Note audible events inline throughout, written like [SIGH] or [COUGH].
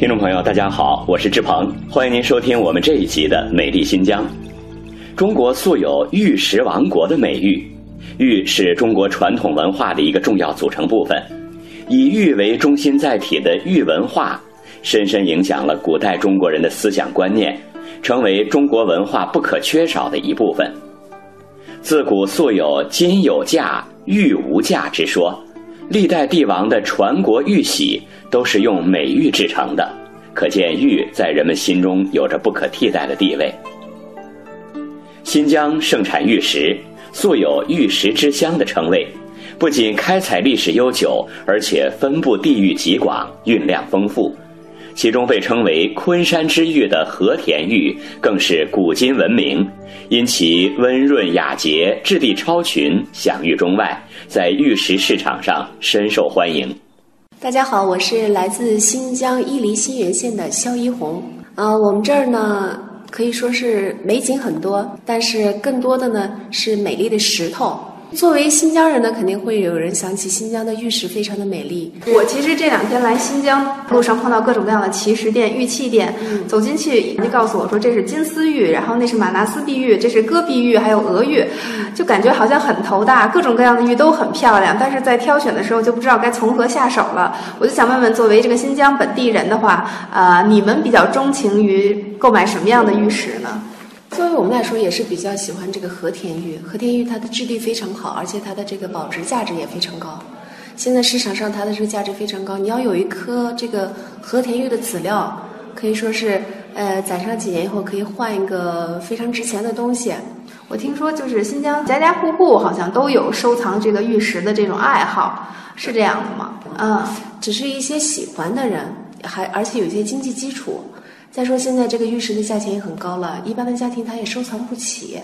听众朋友，大家好，我是志鹏，欢迎您收听我们这一集的《美丽新疆》。中国素有“玉石王国”的美誉，玉是中国传统文化的一个重要组成部分。以玉为中心载体的玉文化，深深影响了古代中国人的思想观念，成为中国文化不可缺少的一部分。自古素有“金有价，玉无价”之说，历代帝王的传国玉玺都是用美玉制成的，可见玉在人们心中有着不可替代的地位。新疆盛产玉石，素有“玉石之乡”的称谓，不仅开采历史悠久，而且分布地域极广，蕴量丰富。其中被称为“昆山之玉”的和田玉，更是古今闻名，因其温润雅洁、质地超群，享誉中外，在玉石市场上深受欢迎。大家好，我是来自新疆伊犁新源县的肖一红。呃，我们这儿呢可以说是美景很多，但是更多的呢是美丽的石头。作为新疆人呢，肯定会有人想起新疆的玉石非常的美丽。我其实这两天来新疆，路上碰到各种各样的奇石店、玉器店，走进去，人家告诉我说这是金丝玉，然后那是马纳斯碧玉，这是戈壁玉，还有俄玉，就感觉好像很头大，各种各样的玉都很漂亮，但是在挑选的时候就不知道该从何下手了。我就想问问，作为这个新疆本地人的话，呃，你们比较钟情于购买什么样的玉石呢？作为我们来说，也是比较喜欢这个和田玉。和田玉它的质地非常好，而且它的这个保值价值也非常高。现在市场上它的这个价值非常高。你要有一颗这个和田玉的籽料，可以说是呃攒上几年以后可以换一个非常值钱的东西。我听说就是新疆家家户户好像都有收藏这个玉石的这种爱好，是这样的吗？嗯，只是一些喜欢的人，还而且有一些经济基础。再说现在这个玉石的价钱也很高了，一般的家庭他也收藏不起，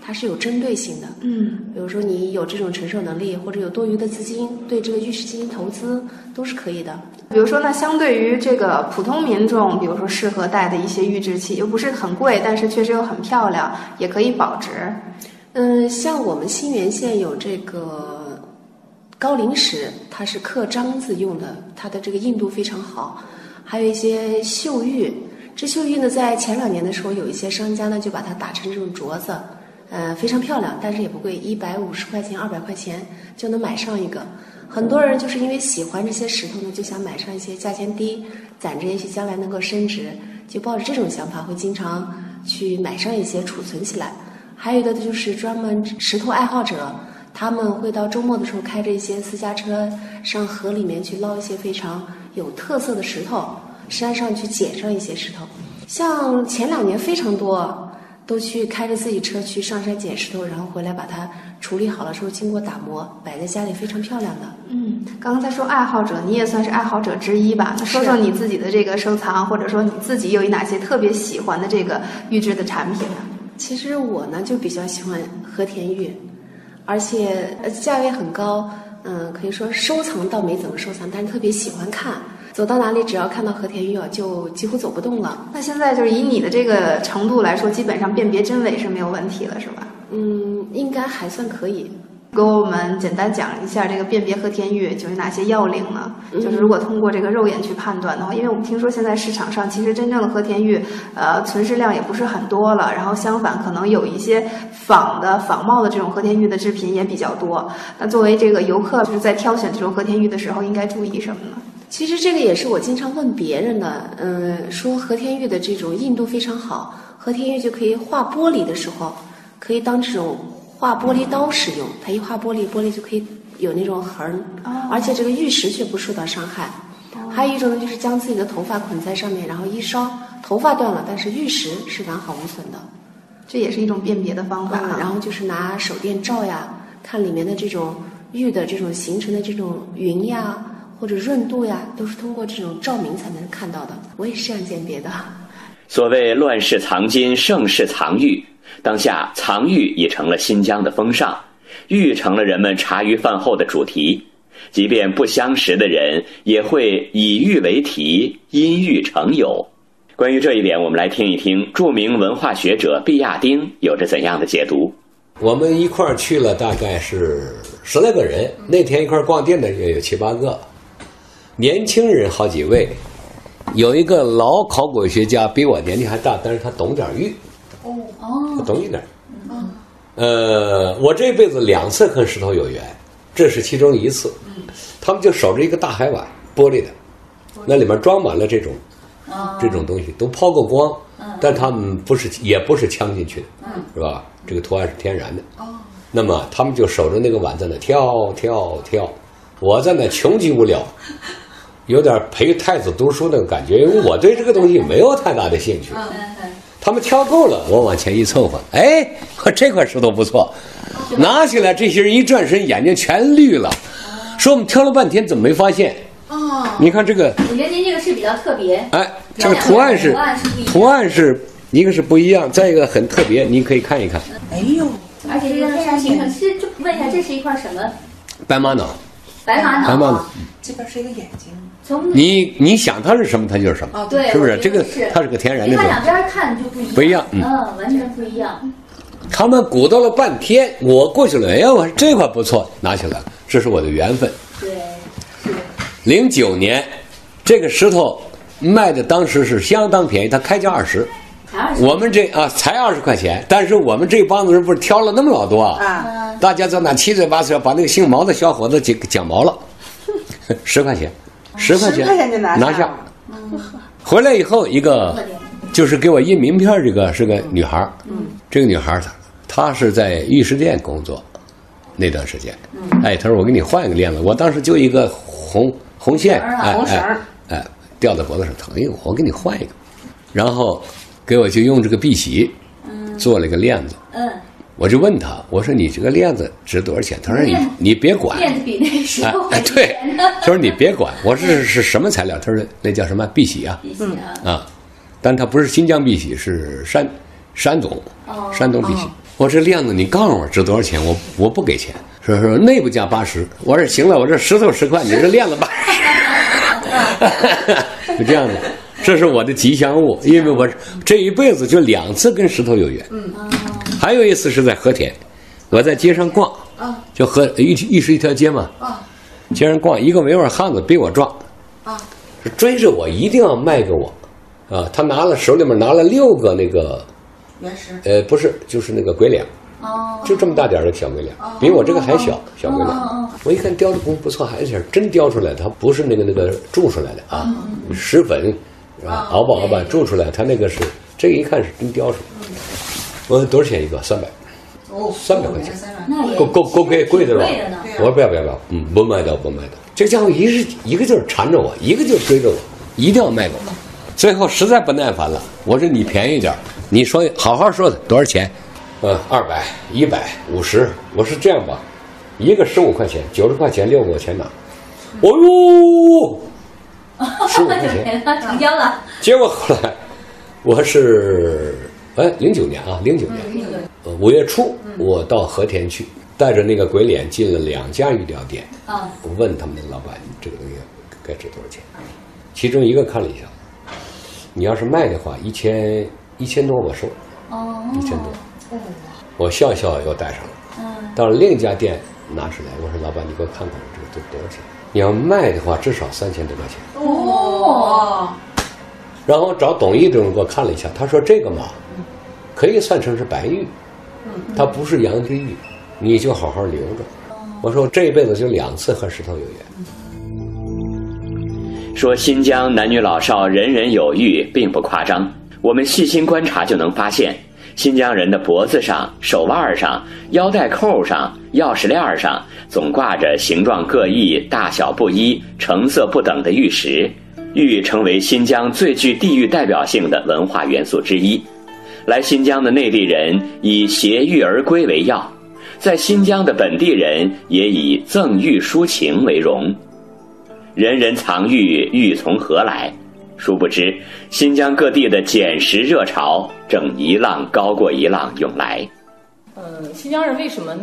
它是有针对性的。嗯，比如说你有这种承受能力，或者有多余的资金，对这个玉石进行投资都是可以的。比如说呢，相对于这个普通民众，比如说适合戴的一些玉制器，又不是很贵，但是确实又很漂亮，也可以保值。嗯，像我们新源县有这个高陵石，它是刻章子用的，它的这个硬度非常好，还有一些岫玉。这绣玉呢，在前两年的时候，有一些商家呢就把它打成这种镯子，呃，非常漂亮，但是也不贵，一百五十块钱、二百块钱就能买上一个。很多人就是因为喜欢这些石头呢，就想买上一些，价钱低，攒着也许将来能够升值，就抱着这种想法会经常去买上一些储存起来。还有的就是专门石头爱好者，他们会到周末的时候开着一些私家车上河里面去捞一些非常有特色的石头。山上去捡上一些石头，像前两年非常多，都去开着自己车去上山捡石头，然后回来把它处理好了之后，经过打磨，摆在家里非常漂亮的。嗯，刚刚在说爱好者，你也算是爱好者之一吧？那说说你自己的这个收藏，或者说你自己有哪些特别喜欢的这个玉制的产品呢？其实我呢就比较喜欢和田玉，而且价位很高。嗯，可以说收藏倒没怎么收藏，但是特别喜欢看。走到哪里，只要看到和田玉啊，就几乎走不动了。那现在就是以你的这个程度来说，基本上辨别真伪是没有问题了，是吧？嗯，应该还算可以。给我们简单讲一下这个辨别和田玉就是哪些要领呢？就是如果通过这个肉眼去判断的话，因为我们听说现在市场上其实真正的和田玉，呃，存世量也不是很多了。然后相反，可能有一些仿的、仿冒的这种和田玉的制品也比较多。那作为这个游客，就是在挑选这种和田玉的时候，应该注意什么呢？其实这个也是我经常问别人的，嗯，说和田玉的这种硬度非常好，和田玉就可以画玻璃的时候，可以当这种画玻璃刀使用。它一画玻璃，玻璃就可以有那种痕儿，而且这个玉石却不受到伤害。还有一种呢，就是将自己的头发捆在上面，然后一烧，头发断了，但是玉石是完好无损的。这也是一种辨别的方法。然后就是拿手电照呀，看里面的这种玉的这种形成的这种云呀。或者润度呀，都是通过这种照明才能看到的。我也是这样鉴别的。所谓乱世藏金，盛世藏玉。当下藏玉已成了新疆的风尚，玉成了人们茶余饭后的主题。即便不相识的人，也会以玉为题，因玉成友。关于这一点，我们来听一听著名文化学者毕亚丁有着怎样的解读。我们一块儿去了，大概是十来个人。那天一块儿逛店的也有七八个。年轻人好几位，有一个老考古学家，比我年纪还大，但是他懂点玉。哦，他懂一点。呃，我这辈子两次跟石头有缘，这是其中一次。他们就守着一个大海碗，玻璃的，那里面装满了这种这种东西，都抛过光，但他们不是也不是呛进去的，是吧？这个图案是天然的。那么他们就守着那个碗在那跳跳跳，我在那穷极无聊，[LAUGHS] 有点陪太子读书那个感觉，因为我对这个东西没有太大的兴趣。他们挑够了，我往前一凑合，哎，这块石头不错，拿起来，这些人一转身，眼睛全绿了，说我们挑了半天，怎么没发现？哦，你看这个，我觉得您这个是比较特别。哎，这个图案是图案是一样图案是一个是不一样，再一个很特别，您可以看一看，哎呦，而且这个非常形成，是就问一下，这是一块什么？白玛瑙，白玛瑙。白玛瑙，这边是一个眼睛，从你你想它是什么，它就是什么，哦，对，是不是？这个它是个天然的。看两边看就不一样，不一样嗯嗯，完全不一样。他们鼓捣了半天，我过去了，哎，我说这块不错，拿起来了，这是我的缘分。对，是零九年，这个石头卖的当时是相当便宜，它开价二十，才二十。我们这啊才二十块钱，但是我们这帮子人不是挑了那么老多啊，啊，大家在那七嘴八舌把那个姓毛的小伙子讲讲毛了，[LAUGHS] 十块钱，十块钱10块钱就拿下拿下，回来以后一个就是给我印名片这个是个女孩嗯，这个女孩她她是在玉石店工作那段时间，哎，她说我给你换一个链子，我当时就一个红红线，哎哎哎，吊在脖子上疼，哎呦，我给你换一个，然后给我就用这个碧玺做了一个链子，嗯，我就问他，我说你这个链子值多少钱？他说你你别管，链子比那时哎候哎对，[LAUGHS] 他说你别管，我说是是什么材料？他说那叫什么碧玺啊碧玺啊，啊，但它不是新疆碧玺，是山山东哦山东碧玺。我说这链子你告诉我值多少钱？我我不给钱。说说内部价八十，我说行了，我这石头十块，你这链子八十，[LAUGHS] [LAUGHS] 就这样的。这是我的吉祥物，因为我这一辈子就两次跟石头有缘。嗯，还有一次是在和田，我在街上逛，就和一一是一条街嘛，街上逛，一个维吾尔汉子比我撞，是追着我，一定要卖给我，啊，他拿了手里面拿了六个那个，原石，呃，不是，就是那个鬼脸，哦，就这么大点儿的小鬼脸，比我这个还小，小鬼脸。我一看雕的工不错，还是真雕出来的，它不是那个那个铸出来的啊，石粉是吧？熬吧熬吧铸出来，它那个是这个一看是真雕出来。我说多少钱一个？三百，哦，三百块钱够够够贵贵的了？我说不要不要不要，嗯，不卖掉不卖掉。这家伙一是一个劲儿缠着我，一个劲儿追着我，一定要卖给我。最后实在不耐烦了，我说你便宜点儿你说好好说的多少钱？呃，二百、一百、五十。我说这样吧，一个十五块钱，九十块钱六个我全拿。哦呦，十五 [LAUGHS] 块钱。成交了，[LAUGHS] 结果后来，我是哎零九年啊，零九年，呃五月初我到和田去，带着那个鬼脸进了两家玉雕店，啊，我问他们那个老板，这个东西该值多少钱？其中一个看了一下，你要是卖的话，一千一千多我收，哦，一千多，我笑笑又带上了。嗯，到了另一家店拿出来，我说老板，你给我看看这个多多少钱？你要卖的话，至少三千多块钱。哦，然后找董一中给我看了一下，他说这个嘛，可以算成是白玉，它不是羊脂玉，你就好好留着。我说我这一辈子就两次和石头有缘，说新疆男女老少人人有玉，并不夸张。我们细心观察就能发现，新疆人的脖子上、手腕上、腰带扣上、钥匙链上，总挂着形状各异、大小不一、成色不等的玉石。玉成为新疆最具地域代表性的文化元素之一。来新疆的内地人以携玉而归为要，在新疆的本地人也以赠玉抒情为荣。人人藏玉，玉从何来？殊不知，新疆各地的捡拾热潮正一浪高过一浪涌来。嗯，新疆人为什么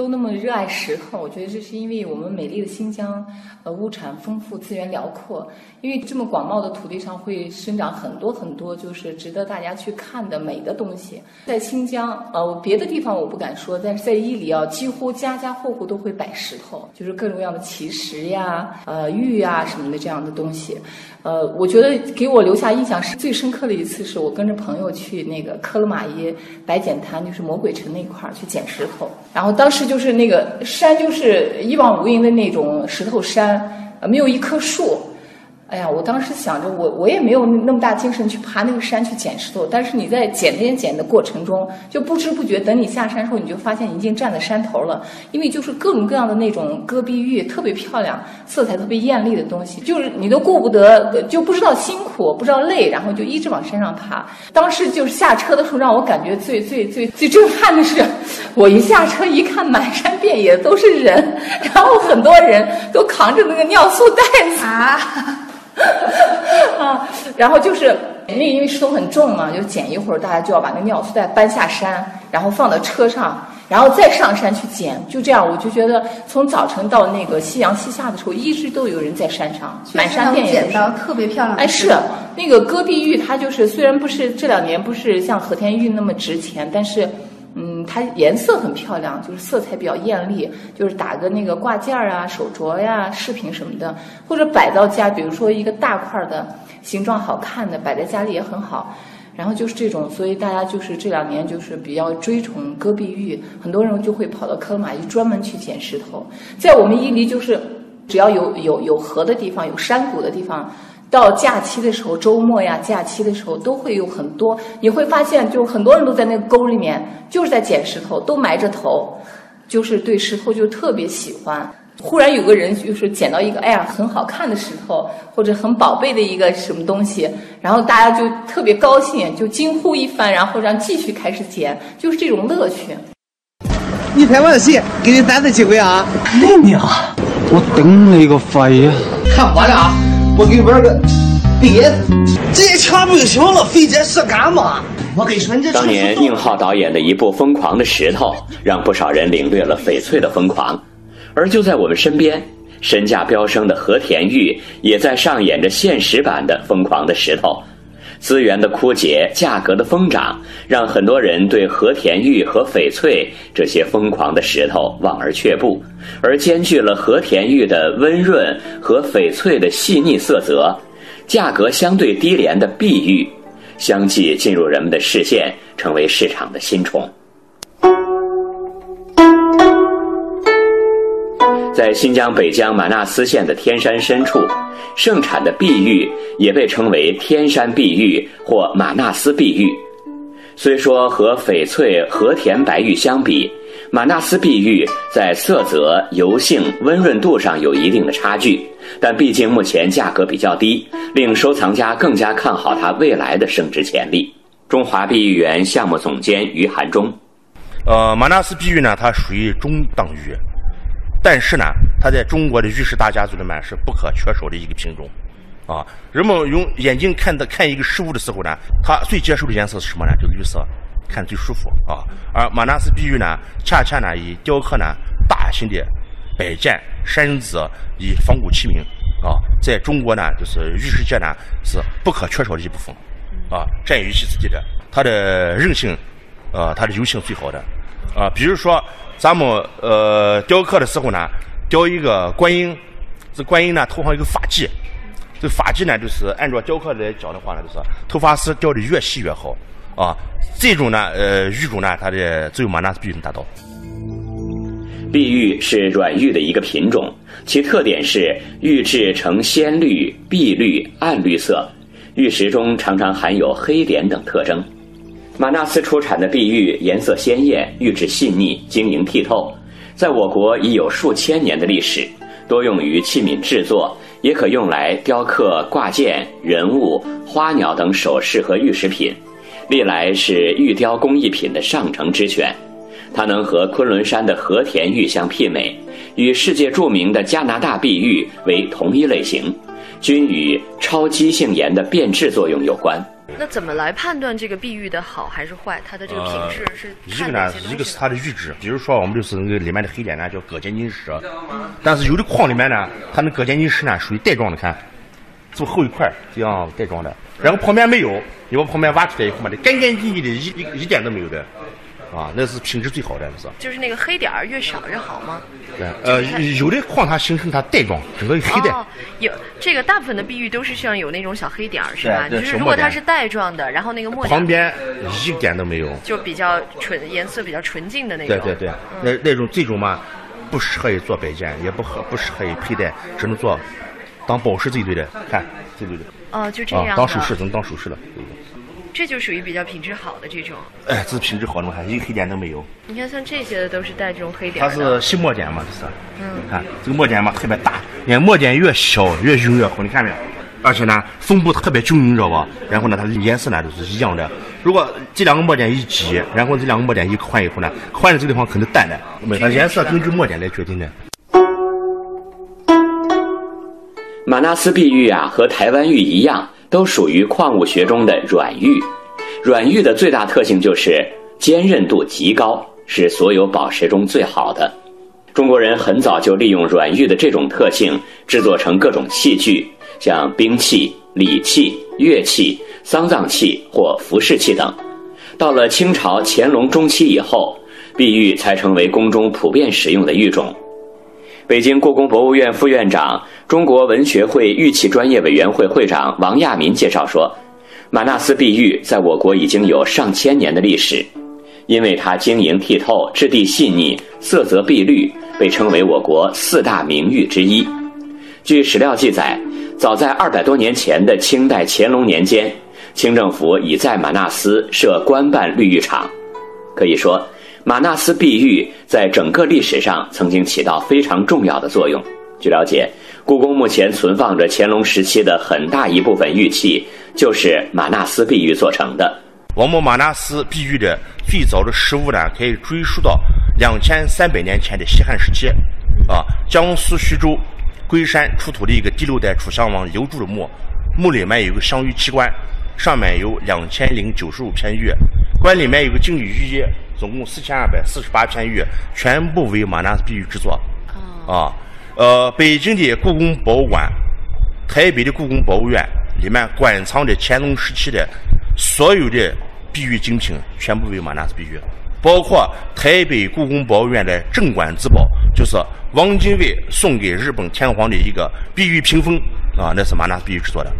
都那么热爱石头，我觉得这是因为我们美丽的新疆，呃，物产丰富，资源辽阔。因为这么广袤的土地上会生长很多很多，就是值得大家去看的美的东西。在新疆，呃，别的地方我不敢说，但是在伊犁啊，几乎家家户户都会摆石头，就是各种各样的奇石呀、呃玉呀什么的这样的东西。呃，我觉得给我留下印象是最深刻的一次，是我跟着朋友去那个克勒玛依白碱滩，就是魔鬼城那块儿去捡石头。然后当时就是那个山，就是一望无垠的那种石头山，没有一棵树。哎呀，我当时想着，我我也没有那么大精神去爬那个山去捡石头，但是你在捡捡捡的过程中，就不知不觉，等你下山时候，你就发现你已经站在山头了，因为就是各种各样的那种戈壁玉，特别漂亮，色彩特别艳丽的东西，就是你都顾不得，就不知道辛苦，不知道累，然后就一直往山上爬。当时就是下车的时候，让我感觉最最最最震撼的是，我一下车一看，满山遍野都是人，然后很多人都扛着那个尿素袋子啊。[LAUGHS] 啊，然后就是那因为石头很重嘛，就捡一会儿，大家就要把那尿素袋搬下山，然后放到车上，然后再上山去捡。就这样，我就觉得从早晨到那个夕阳西下的时候，一直都有人在山上，满山遍野捡到特别漂亮。哎，是那个戈壁玉，它就是虽然不是这两年不是像和田玉那么值钱，但是。它颜色很漂亮，就是色彩比较艳丽，就是打个那个挂件儿啊、手镯呀、饰品什么的，或者摆到家，比如说一个大块的、形状好看的，摆在家里也很好。然后就是这种，所以大家就是这两年就是比较追崇戈壁玉，很多人就会跑到克勒玛依专门去捡石头。在我们伊犁，就是只要有有有河的地方、有山谷的地方。到假期的时候，周末呀，假期的时候都会有很多。你会发现，就是很多人都在那个沟里面，就是在捡石头，都埋着头，就是对石头就特别喜欢。忽然有个人就是捡到一个哎呀很好看的石头，或者很宝贝的一个什么东西，然后大家就特别高兴，就惊呼一番，然后让继续开始捡，就是这种乐趣。你拍完戏，给你三次机会啊！你娘，我顶你个肺呀！看完了啊！我给你玩个 BS，这枪不行了，费这事干嘛？我跟你说，你这当年宁浩导演的一部《疯狂的石头》，让不少人领略了翡翠的疯狂。而就在我们身边，身价飙升的和田玉也在上演着现实版的疯狂的石头。资源的枯竭，价格的疯涨，让很多人对和田玉和翡翠这些疯狂的石头望而却步，而兼具了和田玉的温润和翡翠的细腻色泽，价格相对低廉的碧玉，相继进入人们的视线，成为市场的新宠。在新疆北疆玛纳斯县的天山深处，盛产的碧玉也被称为天山碧玉或玛纳斯碧玉。虽说和翡翠、和田白玉相比，玛纳斯碧玉在色泽、油性、温润度上有一定的差距，但毕竟目前价格比较低，令收藏家更加看好它未来的升值潜力。中华碧玉园项目总监于寒中，呃，玛纳斯碧玉呢，它属于中档玉。但是呢，它在中国的玉石大家族里面是不可缺少的一个品种，啊，人们用眼睛看的看一个事物的时候呢，它最接受的颜色是什么呢？就是绿色，看最舒服啊。而玛纳斯碧玉呢，恰恰呢以雕刻呢大型的摆件、山子以仿古器皿啊，在中国呢就是玉石界呢是不可缺少的一部分，啊，占有其自己的，它的韧性，呃，它的油性最好的，啊，比如说。咱们呃雕刻的时候呢，雕一个观音，这观音呢头上有个发髻，这发髻呢就是按照雕刻来讲的话呢，就是头发丝雕的越细越好啊。这种呢呃玉种呢，它的只有玛纳斯必须达到。碧玉是软玉的一个品种，其特点是玉质呈鲜绿、碧绿、暗绿色，玉石中常常含有黑点等特征。玛纳斯出产的碧玉颜色鲜艳，玉质细腻，晶莹剔透，在我国已有数千年的历史，多用于器皿制作，也可用来雕刻挂件、人物、花鸟等首饰和玉石品，历来是玉雕工艺品的上乘之选。它能和昆仑山的和田玉相媲美，与世界著名的加拿大碧玉为同一类型，均与超基性岩的变质作用有关。那怎么来判断这个碧玉的好还是坏？它的这个品质是呃一个呢，一个是它的玉质，比如说我们就是那个里面的黑点呢叫铬尖晶石，但是有的矿里面呢，它那铬尖晶石呢属于带状的，看，这么厚一块这样带状的，然后旁边没有，你把旁边挖出来以后嘛，的干干净净的，一一一点都没有的，啊，那是品质最好的，那是。就是那个黑点儿越少越好吗？对，呃，有的矿它形成它带状，整个黑带。哦，有这个大部分的碧玉都是像有那种小黑点儿，是吧？对对就是如果它是带状的，然后那个墨点旁边一点都没有，就比较纯，颜色比较纯净的那种。对对对，那那种这种嘛，不适合于做摆件，也不合不适合于佩戴，只能做当宝石这一类的，看这类的。哦，就这样当首饰只能当首饰的。这就属于比较品质好的这种。哎，这是品质好的嘛，一个黑点都没有。你看，像这些的都是带这种黑点它是细墨点嘛，这是。嗯。看这个墨点嘛，特别大，你看墨点越小越匀越好，你看没有？而且呢，分布特别均匀，你知道吧？然后呢，它的颜色呢都是一样的。如果这两个墨点一挤，然后这两个墨点一换以后呢，换的这个地方可能淡的，它颜色根据墨点来决定的。马纳斯碧玉啊，和台湾玉一样，都属于矿物学中的软玉。软玉的最大特性就是坚韧度极高，是所有宝石中最好的。中国人很早就利用软玉的这种特性，制作成各种器具，像兵器、礼器、乐器、丧葬器或服饰器等。到了清朝乾隆中期以后，碧玉才成为宫中普遍使用的玉种。北京故宫博物院副院长、中国文学会玉器专业委员会会长王亚民介绍说，马纳斯碧玉在我国已经有上千年的历史，因为它晶莹剔透、质地细腻、色泽碧绿，被称为我国四大名玉之一。据史料记载，早在二百多年前的清代乾隆年间，清政府已在马纳斯设官办绿玉厂，可以说。马纳斯碧玉在整个历史上曾经起到非常重要的作用。据了解，故宫目前存放着乾隆时期的很大一部分玉器，就是马纳斯碧玉做成的。我们马纳斯碧玉的最早的实物呢，可以追溯到两千三百年前的西汉时期，啊，江苏徐州龟山出土的一个第六代楚襄王刘柱的墓，墓里面有个镶玉器官，上面有两千零九十五片玉，棺里面有个金缕玉衣。总共四千二百四十八片玉，全部为玛纳斯碧玉制作。啊，呃，北京的故宫博物馆、台北的故宫博物院里面馆藏的乾隆时期的所有的碧玉精品，全部为玛纳斯碧玉，包括台北故宫博物院的镇馆之宝，就是汪精卫送给日本天皇的一个碧玉屏风啊，那是玛纳斯碧玉制作的。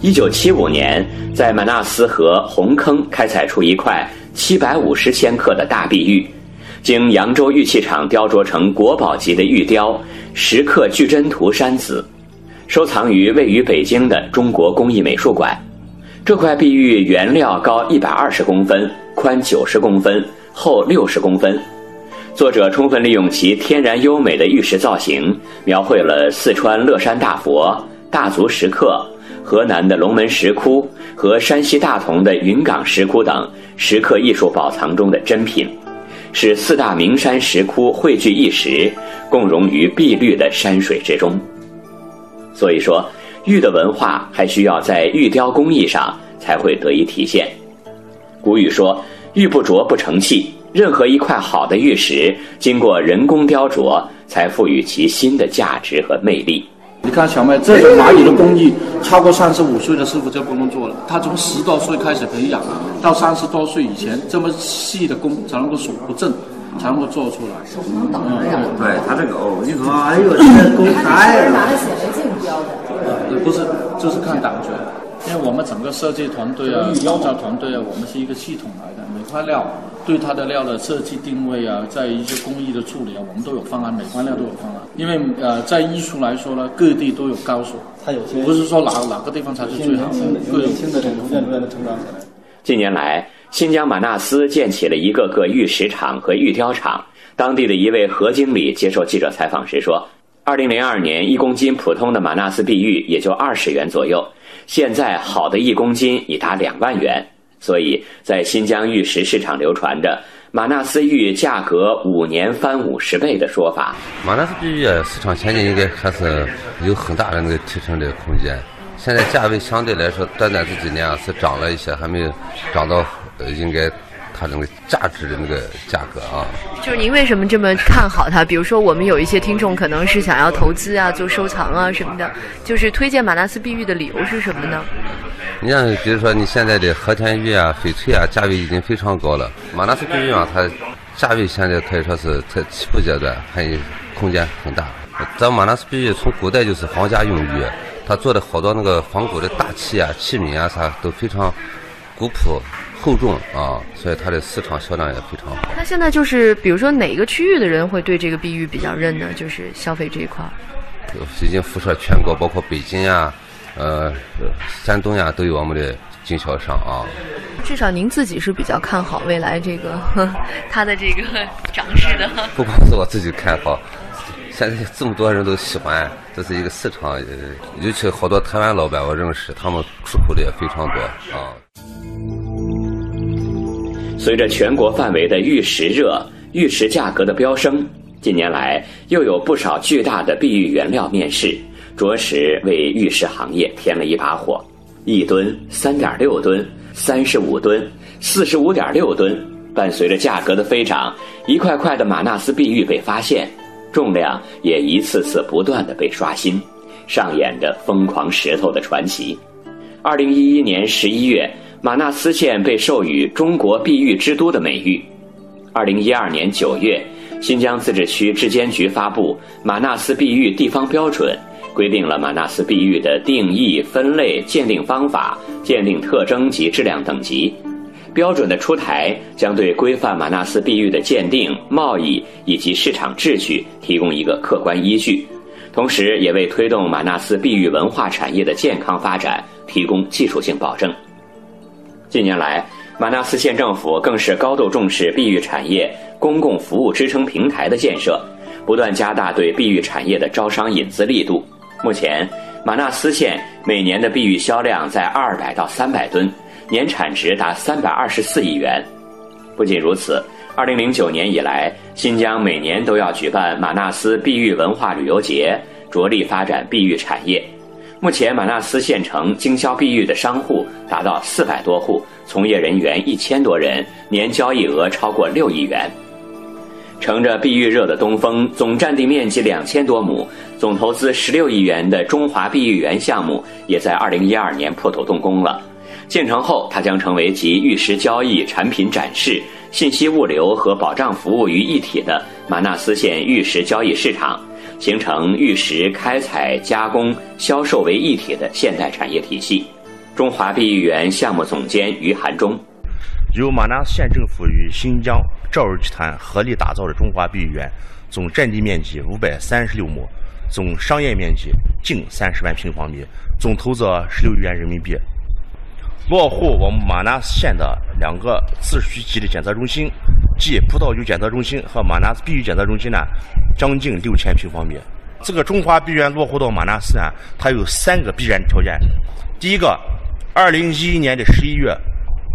一九七五年，在马纳斯河红坑开采出一块。七百五十千克的大碧玉，经扬州玉器厂雕琢成国宝级的玉雕《石刻巨真图山子》，收藏于位于北京的中国工艺美术馆。这块碧玉原料高一百二十公分，宽九十公分，厚六十公分。作者充分利用其天然优美的玉石造型，描绘了四川乐山大佛、大足石刻。河南的龙门石窟和山西大同的云冈石窟等石刻艺术宝藏中的珍品，是四大名山石窟汇聚一时，共融于碧绿的山水之中。所以说，玉的文化还需要在玉雕工艺上才会得以体现。古语说：“玉不琢不成器。”任何一块好的玉石，经过人工雕琢，才赋予其新的价值和魅力。你看小妹，这种蚂蚁的工艺，超过三十五岁的师傅就不能做了。他从十多岁开始培养，到三十多岁以前，这么细的工才能够手不正，才能够做出来。手不能倒呀。对他这个哦，你说，哎呦，这工太拿了显微镜标的。呃，不是，这是看感觉。因为我们整个设计团队啊、雕造团队啊，我们是一个系统来的，每块料对它的料的设计定位啊，在一些工艺的处理啊，我们都有方案，每块料都有方案。因为呃，在艺术来说呢，各地都有高手，它有些不是说哪哪个地方才是最好的，各有新的逐渐逐渐的成长起来。近年来，新疆马纳斯建起了一个个玉石厂和玉雕厂。当地的一位何经理接受记者采访时说：“二零零二年，一公斤普通的马纳斯碧玉也就二十元左右。”现在好的一公斤已达两万元，所以在新疆玉石市场流传着马纳斯玉价格五年翻五十倍的说法。马纳斯碧玉市场前景应该还是有很大的那个提升的空间。现在价位相对来说，短短这几年啊是涨了一些，还没有涨到呃应该它那个价值的那个价格啊。就是您为什么这么看好它？比如说，我们有一些听众可能是想要投资啊、做收藏啊什么的，就是推荐马纳斯碧玉的理由是什么呢？你像比如说你现在的和田玉啊、翡翠啊，价位已经非常高了。马纳斯碧玉啊，它价位现在可以说是在起步阶段，还有空间很大。咱马纳斯碧玉从古代就是皇家用玉，它做的好多那个仿古的大器啊、器皿啊啥都非常古朴厚重啊，所以它的市场销量也非常好。那现在就是，比如说哪个区域的人会对这个碧玉比较认呢？就是消费这一块儿。已经辐射全国，包括北京呀、呃山东呀，都有我们的经销商啊。至少您自己是比较看好未来这个呵它的这个 [LAUGHS] 涨势的。不光是我自己看好，现在这么多人都喜欢，这是一个市场，呃，尤其好多台湾老板我认识，他们出口的也非常多啊。随着全国范围的玉石热、玉石价格的飙升，近年来又有不少巨大的碧玉原料面世，着实为玉石行业添了一把火。一吨、三点六吨、三十五吨、四十五点六吨，伴随着价格的飞涨，一块块的马纳斯碧玉被发现，重量也一次次不断的被刷新，上演着疯狂石头的传奇。二零一一年十一月，马纳斯县被授予“中国碧玉之都”的美誉。二零一二年九月，新疆自治区质监局发布《马纳斯碧玉地方标准》，规定了马纳斯碧玉的定义、分类、鉴定方法、鉴定特征及质量等级。标准的出台将对规范马纳斯碧玉的鉴定、贸易以及市场秩序提供一个客观依据，同时也为推动马纳斯碧玉文化产业的健康发展提供技术性保证。近年来，马纳斯县政府更是高度重视碧玉产业公共服务支撑平台的建设，不断加大对碧玉产业的招商引资力度。目前，马纳斯县每年的碧玉销量在二百到三百吨，年产值达三百二十四亿元。不仅如此，二零零九年以来，新疆每年都要举办马纳斯碧玉文化旅游节，着力发展碧玉产业。目前，马纳斯县城经销碧玉的商户达到四百多户，从业人员一千多人，年交易额超过六亿元。乘着碧玉热的东风，总占地面积两千多亩、总投资十六亿元的中华碧玉园项目，也在二零一二年破土动工了。建成后，它将成为集玉石交易、产品展示、信息物流和保障服务于一体的马纳斯县玉石交易市场。形成玉石开采、加工、销售为一体的现代产业体系。中华碧玉园项目总监于寒中，由马纳斯县政府与新疆兆尔集团合力打造的中华碧玉园，总占地面积五百三十六亩，总商业面积近三十万平方米，总投资十六亿元人民币。落户我们马纳斯县的两个自需级的检测中心，即葡萄酒检测中心和马纳斯碧玉检测中心呢，将近六千平方米。这个中华碧玉落户到马纳斯呢，它有三个必然条件。第一个，二零一一年的十一月，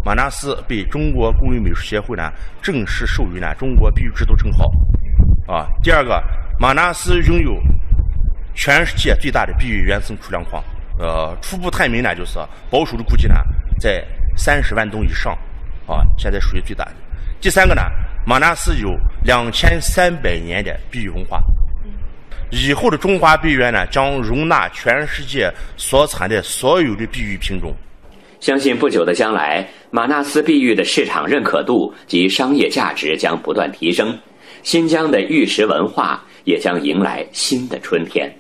马纳斯被中国工艺美术协会呢正式授予呢中国碧玉之都称号。啊，第二个，马纳斯拥有全世界最大的碧玉原生储量矿。呃，初步探明呢，就是保守的估计呢，在三十万吨以上，啊，现在属于最大的。第三个呢，马纳斯有两千三百年的碧玉文化，以后的中华碧玉园呢，将容纳全世界所产的所有的碧玉品种。相信不久的将来，马纳斯碧玉的市场认可度及商业价值将不断提升，新疆的玉石文化也将迎来新的春天。